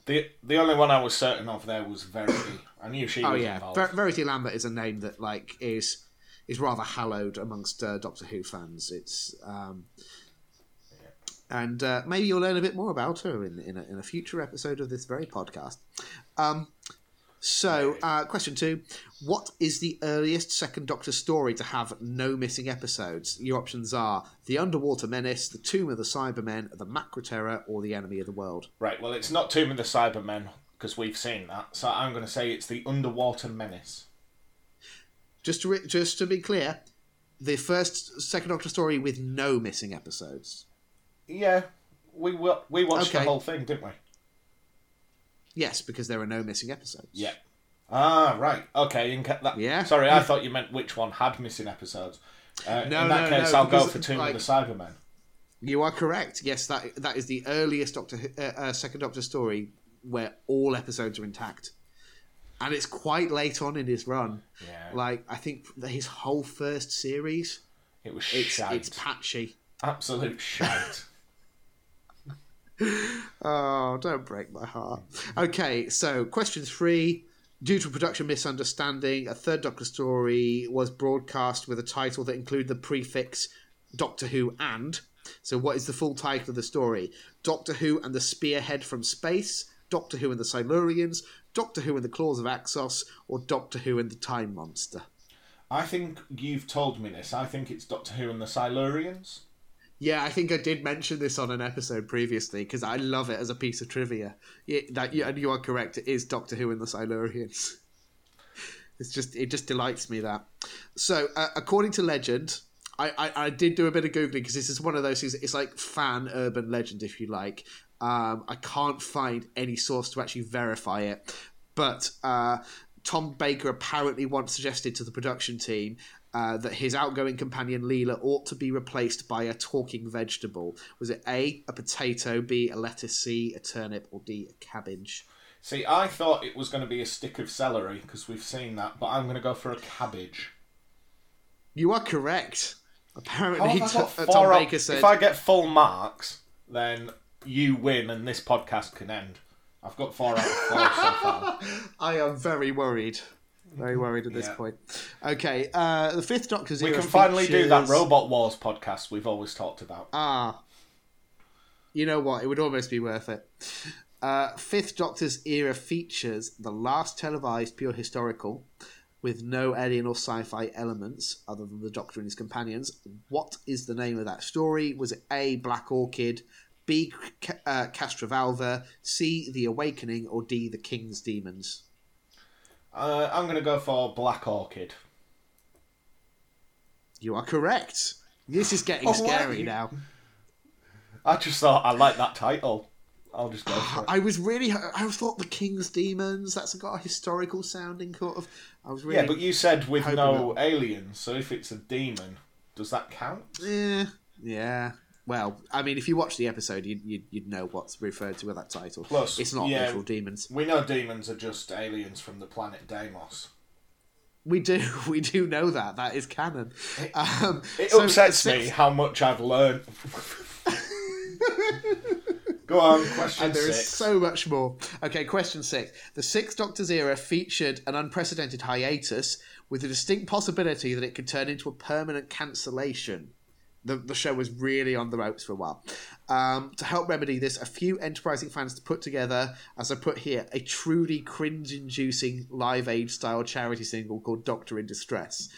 The the only one I was certain of there was Verity. I knew she Oh was yeah, involved. Ver- Verity Lambert is a name that like is is rather hallowed amongst uh, Doctor Who fans. It's um, and uh, maybe you'll learn a bit more about her in in a, in a future episode of this very podcast. Um, so, uh, question two: What is the earliest Second Doctor story to have no missing episodes? Your options are the Underwater Menace, the Tomb of the Cybermen, the Macra Terror, or the Enemy of the World. Right, well, it's not Tomb of the Cybermen because we've seen that. So I'm going to say it's the Underwater Menace. Just to re- just to be clear, the first Second Doctor story with no missing episodes. Yeah, we wa- we watched the whole thing, didn't we? Yes, because there are no missing episodes. Yeah. Ah, right. Okay, in ca- that. Yeah. Sorry, I thought you meant which one had missing episodes. Uh, No, in that no, case, no, I'll go for Tomb like- of the Cybermen. You are correct. Yes, that that is the earliest Doctor uh, uh, Second Doctor story where all episodes are intact, and it's quite late on in his run. Yeah. Like I think his whole first series, It was it's shite. it's patchy. Absolute shite. Oh, don't break my heart. Okay, so question three. Due to a production misunderstanding, a third Doctor story was broadcast with a title that included the prefix Doctor Who and. So, what is the full title of the story? Doctor Who and the Spearhead from Space, Doctor Who and the Silurians, Doctor Who and the Claws of Axos, or Doctor Who and the Time Monster? I think you've told me this. I think it's Doctor Who and the Silurians. Yeah, I think I did mention this on an episode previously because I love it as a piece of trivia. Yeah, that and you are correct. It is Doctor Who and the Silurians. It's just it just delights me that. So, uh, according to legend, I, I, I did do a bit of googling because this is one of those things. It's like fan urban legend, if you like. Um, I can't find any source to actually verify it, but uh, Tom Baker apparently once suggested to the production team uh, that his outgoing companion Leela ought to be replaced by a talking vegetable. Was it A, a potato, B, a lettuce, C, a turnip, or D, a cabbage? See, I thought it was going to be a stick of celery because we've seen that, but I'm going to go for a cabbage. You are correct. Apparently, have I T- got uh, Tom out- Baker said. If I get full marks, then you win and this podcast can end. I've got four out of four so far. I am very worried. Very worried at this Yeah. point. Okay, uh, the fifth Doctor's Era. We can finally do that Robot Wars podcast we've always talked about. Ah, you know what? It would almost be worth it. Uh, Fifth Doctor's era features the last televised pure historical with no alien or sci-fi elements other than the Doctor and his companions. What is the name of that story? Was it A. Black Orchid, B. Uh, Castrovalva, C. The Awakening, or D. The King's Demons? Uh, I'm going to go for Black Orchid. You are correct. This is getting Oh, scary now. I just thought I like that title. I'll just go for it. I was really, I thought the King's Demons. That's got a historical sounding sort of. I was really, Yeah, but you said with no aliens, so if it's a demon, does that count? Yeah. yeah. Well, I mean, if you watch the episode, you'd, you'd, you'd know what's referred to with that title. Plus, it's not yeah. literal demons. We know demons are just aliens from the planet Deimos. We do, we do know that. That is canon. Um, It so upsets six- me how much I've learned. Go on, question And there is six. so much more. Okay, question six. The Sixth Doctor's era featured an unprecedented hiatus with a distinct possibility that it could turn into a permanent cancellation. The, the show was really on the ropes for a while. Um, to help remedy this, a few enterprising fans put together, as I put here, a truly cringe inducing live aid style charity single called Doctor in Distress.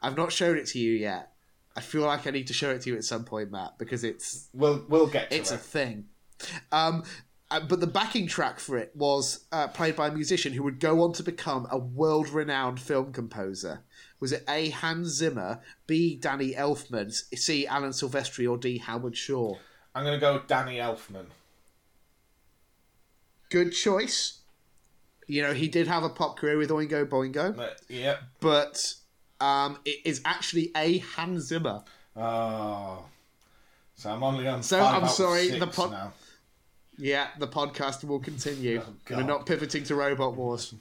I've not shown it to you yet. I feel like I need to show it to you at some point, Matt, because it's We'll we'll get to it's a thing. Um, uh, but the backing track for it was uh, played by a musician who would go on to become a world renowned film composer. Was it A. Hans Zimmer, B. Danny Elfman, C. Alan Silvestri, or D. Howard Shaw? I'm going to go Danny Elfman. Good choice. You know, he did have a pop career with Oingo Boingo, But, yeah. but um, it is actually A. Hans Zimmer. Oh. So I'm only on So, five I'm sorry, the pod- now. Yeah, the podcast will continue. Oh, We're not pivoting to Robot Wars.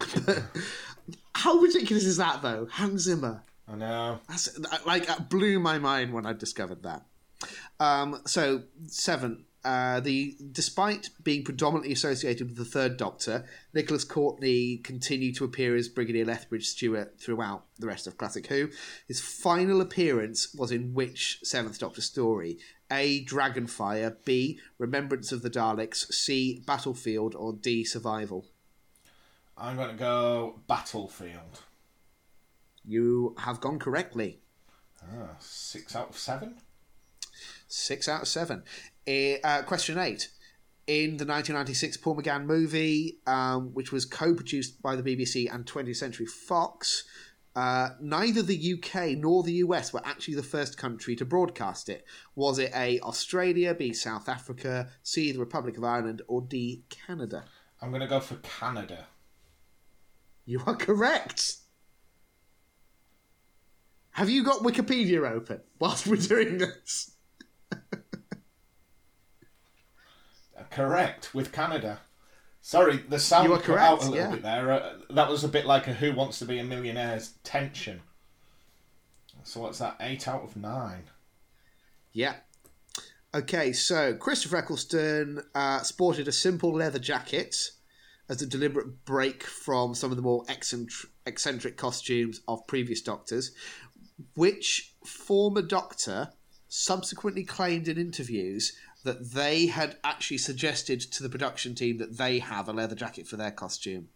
How ridiculous is that, though? Hans Zimmer. I know. That's, like, that blew my mind when I discovered that. Um, so, seven. Uh, the despite being predominantly associated with the Third Doctor, Nicholas Courtney continued to appear as Brigadier Lethbridge Stewart throughout the rest of Classic Who. His final appearance was in which Seventh Doctor story? A. Dragonfire, B. Remembrance of the Daleks, C. Battlefield, or D. Survival. I'm going to go Battlefield. You have gone correctly. Ah, six out of seven? Six out of seven. Eh, uh, question eight. In the 1996 Paul McGann movie, um, which was co produced by the BBC and 20th Century Fox, uh, neither the UK nor the US were actually the first country to broadcast it. Was it A. Australia, B. South Africa, C. the Republic of Ireland, or D. Canada? I'm going to go for Canada. You are correct. Have you got Wikipedia open whilst we're doing this? Uh, Correct, with Canada. Sorry, the sound are cut out a little yeah. bit there. Uh, that was a bit like a Who Wants to Be a Millionaire's tension. So what's that? Eight out of nine. Yeah. Okay, so Christopher Eccleston uh, sported a simple leather jacket as a deliberate break from some of the more eccentric, eccentric costumes of previous Doctors, which former Doctor subsequently claimed in interviews that they had actually suggested to the production team that they have a leather jacket for their costume.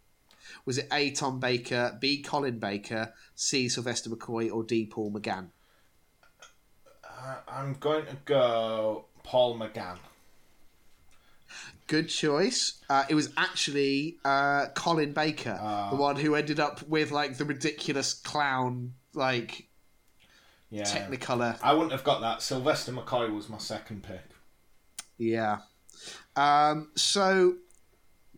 Was it A. Tom Baker, B. Colin Baker, C. Sylvester McCoy, or D. Paul McGann? Uh, I'm going to go Paul McGann. Good choice. Uh, it was actually uh, Colin Baker, Ah. the one who ended up with like the ridiculous clown like Yeah. Technicolor. I wouldn't have got that. Sylvester McCoy was my second pick. Yeah. Um, so,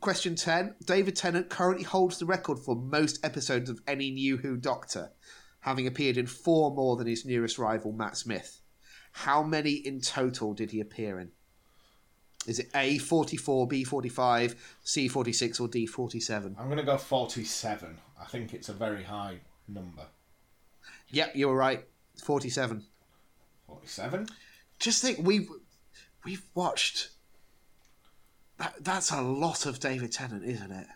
question 10. David Tennant currently holds the record for most episodes of any New Who Doctor, having appeared in four more than his nearest rival, Matt Smith. How many in total did he appear in? Is it A, 44, B, 45, C, 46, or D, 47? I'm going to go 47. I think it's a very high number. Yep, you're right. 47. 47? Just think, we've, we've watched. That, that's a lot of David Tennant, isn't it?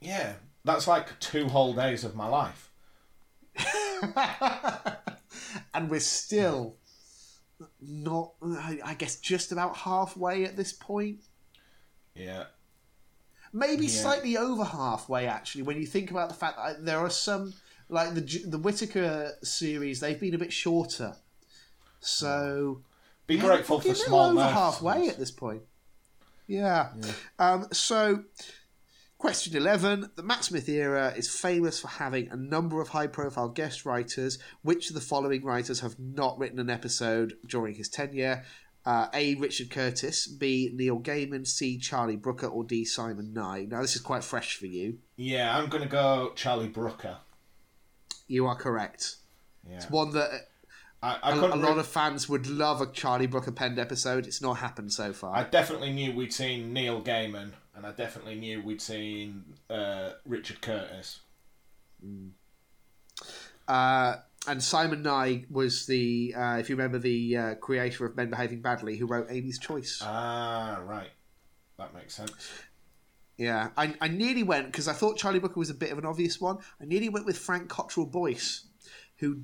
Yeah. That's like two whole days of my life. and we're still not, I guess, just about halfway at this point. Yeah. Maybe Yeah. slightly over halfway, actually, when you think about the fact that there are some, like the the Whittaker series, they've been a bit shorter. So Be Yeah, grateful for small over halfway at this point. Yeah. Um, so, question eleven: The Matt Smith era is famous for having a number of high-profile guest writers. Which of the following writers have not written an episode during his tenure? Uh, A. Richard Curtis, B. Neil Gaiman, C. Charlie Brooker, or D. Simon Nye. Now, this is quite fresh for you. Yeah, I'm going to go Charlie Brooker. You are correct. Yeah. It's one that I, I a, a lot re- of fans would love a Charlie Brooker penned episode. It's not happened so far. I definitely knew we'd seen Neil Gaiman, and I definitely knew we'd seen uh, Richard Curtis. Uh, and Simon Nye was the, uh, if you remember, the uh, creator of Men Behaving Badly, who wrote Amy's Choice. Ah, right. That makes sense. yeah, I, I nearly went because I thought Charlie Brooker was a bit of an obvious one. I nearly went with Frank Cottrell Boyce, who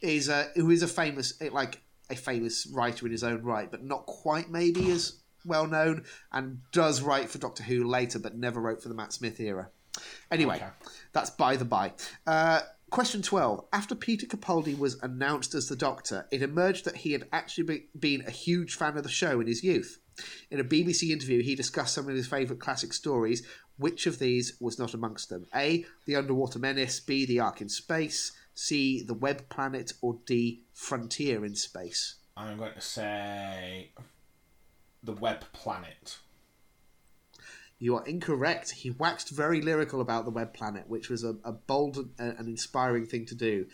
is a who is a famous like a famous writer in his own right, but not quite maybe as well known, and does write for Doctor Who later, but never wrote for the Matt Smith era. Anyway, Okay. that's by the by. Uh, question 12. After Peter Capaldi was announced as the Doctor, it emerged that he had actually be- been a huge fan of the show in his youth. In a BBC interview, he discussed some of his favourite classic stories. Which of these was not amongst them? A. The Underwater Menace. B. The Ark in Space. C. The Web Planet. Or D. Frontier in Space. I'm going to say the Web Planet. You are incorrect. He waxed very lyrical about the Web Planet, which was a, a bold and, and inspiring thing to do.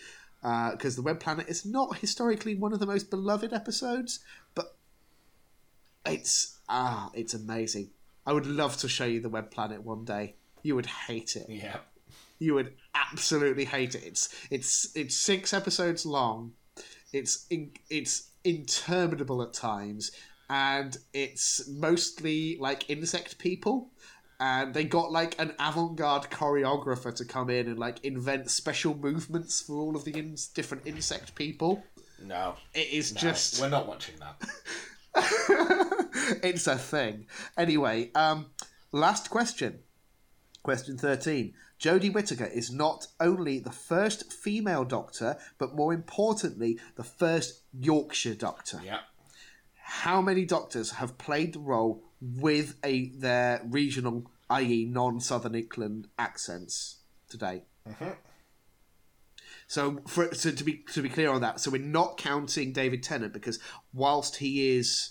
Because the Web Planet is not historically one of the most beloved episodes, but it's ah, it's amazing. I would love to show you the Web Planet one day. You would hate it. Yeah. You would absolutely hate it. It's it's it's six episodes long. It's in, it's interminable at times, and it's mostly like insect people. And they got like an avant-garde choreographer to come in and like invent special movements for all of the in- different insect people. No. It is no, just We're not watching that. it's a thing. Anyway, um, last question. Question 13. Jodie Whittaker is not only the first female doctor, but more importantly, the first Yorkshire doctor. Yeah. How many doctors have played the role with a their regional, i.e., non-Southern England accents today? So, for, so to be to be clear on that, so we're not counting David Tennant because whilst he is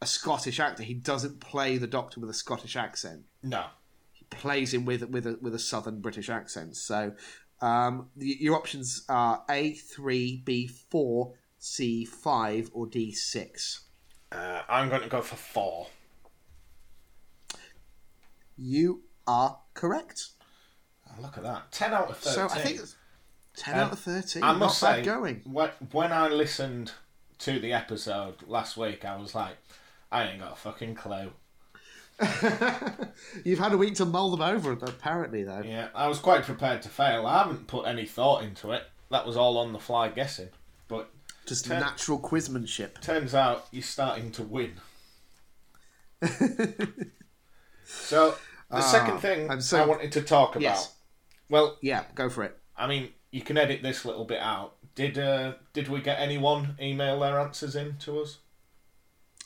a Scottish actor, he doesn't play the Doctor with a Scottish accent. No. He plays him with with a, with a Southern British accent. So, um, your options are A three, B four, C five, or D six. Uh, I'm going to go for four. You are correct. Oh, look at that. 10 out of 13. So I think ten Um, out of thirteen. I must not say, going. When, when I listened to the episode last week, I was like, I ain't got a fucking clue. You've had a week to mull them over, apparently, though. Yeah, I was quite prepared to fail. I haven't put any thought into it. That was all on the fly guessing. But Just natural quizmanship. turns out you're starting to win. so, the second thing so- I wanted to talk about. Yes. Well, Yeah, go for it. I mean, you can edit this little bit out. Did uh, did we get anyone email their answers in to us?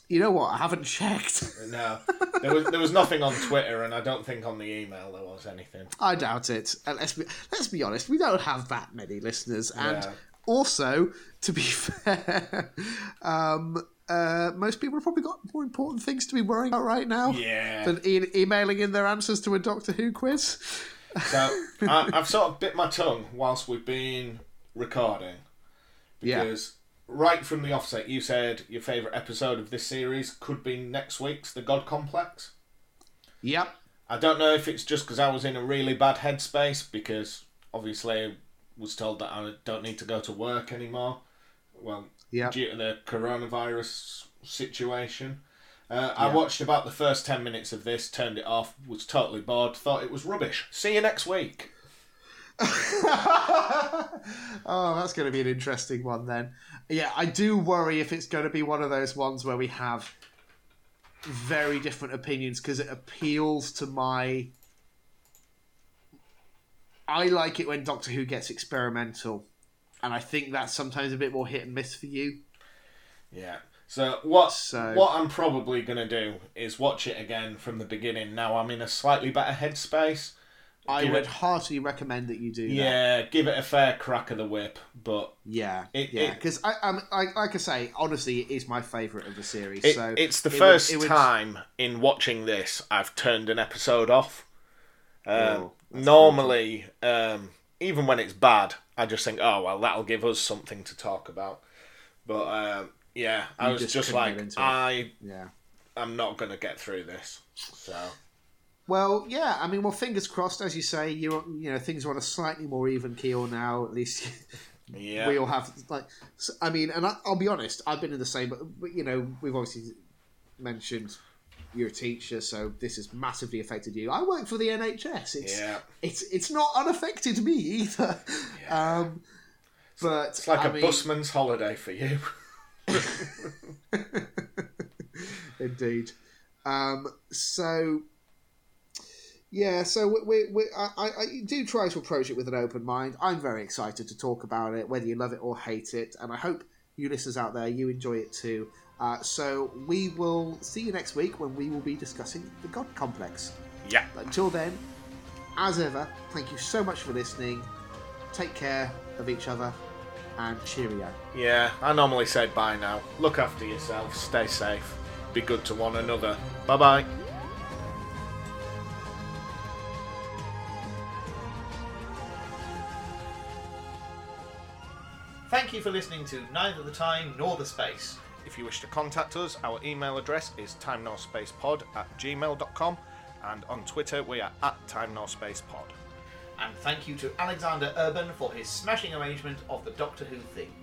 You know what? I haven't checked. No. there was there was nothing on Twitter, and I don't think on the email there was anything. I doubt it. Let's be let's be honest, we don't have that many listeners, and Yeah. Also to be fair, um, uh, most people have probably got more important things to be worrying about right now Yeah. than e- emailing in their answers to a Doctor Who quiz. So I, I've sort of bit my tongue whilst we've been recording Yeah. because right from the offset, you said your favourite episode of this series could be next week's, The God Complex. Yep. I don't know if it's just because I was in a really bad headspace because obviously was told that I don't need to go to work anymore. Well, yeah. due to the coronavirus situation. Uh, I watched about the first 10 minutes of this, turned it off, was totally bored, thought it was rubbish. See you next week. oh, that's going to be an interesting one then. Yeah, I do worry if it's going to be one of those ones where we have very different opinions because it appeals to my. I like it when Doctor Who gets experimental, and I think that's sometimes a bit more hit and miss for you. Yeah. So what So- what I'm probably gonna do is watch it again from the beginning. Now I'm in a slightly better headspace. I Give would it- heartily recommend that you do that. Yeah, give it a fair crack of the whip, but Yeah, It- yeah, because I, I'm, I, like I say, honestly, it is my favourite of the series. it, so it's the would- first would- time in watching this I've turned an episode off. Um, normally, um, even when it's bad, I just think, oh well, that'll give us something to talk about. But um, yeah, I You was just just, like, into it. I'm not gonna get through this. So Well, yeah. I mean, well, fingers crossed, as you say. You you know things are on a slightly more even keel now. At least yeah, we all have like. I mean, and I, I'll be honest. I've been in the same. But, but you know, we've obviously mentioned you're a teacher, so this has massively affected you. I work for the NHS. It's yeah. it's it's not unaffected me either. Um, but It's like a a busman's holiday for you. Indeed. Um, so, yeah, so we, we, we, I, I, I do try to approach it with an open mind. I'm very excited to talk about it, whether you love it or hate it, and I hope you listeners out there, you enjoy it too. Uh, so we will see you next week when we will be discussing the God Complex. yeah. But until then, as ever, thank you so much for listening. Take care of each other, and cheerio. Yeah, I normally say bye now. Look after yourself, stay safe, be good to one another. Bye bye. Thank you for listening to Neither the Time Nor the Space. If you wish to contact us, our email address is time pod at gmail.com and on Twitter we are at time pod. And thank you to Alexander Urban for his smashing arrangement of the Doctor Who theme.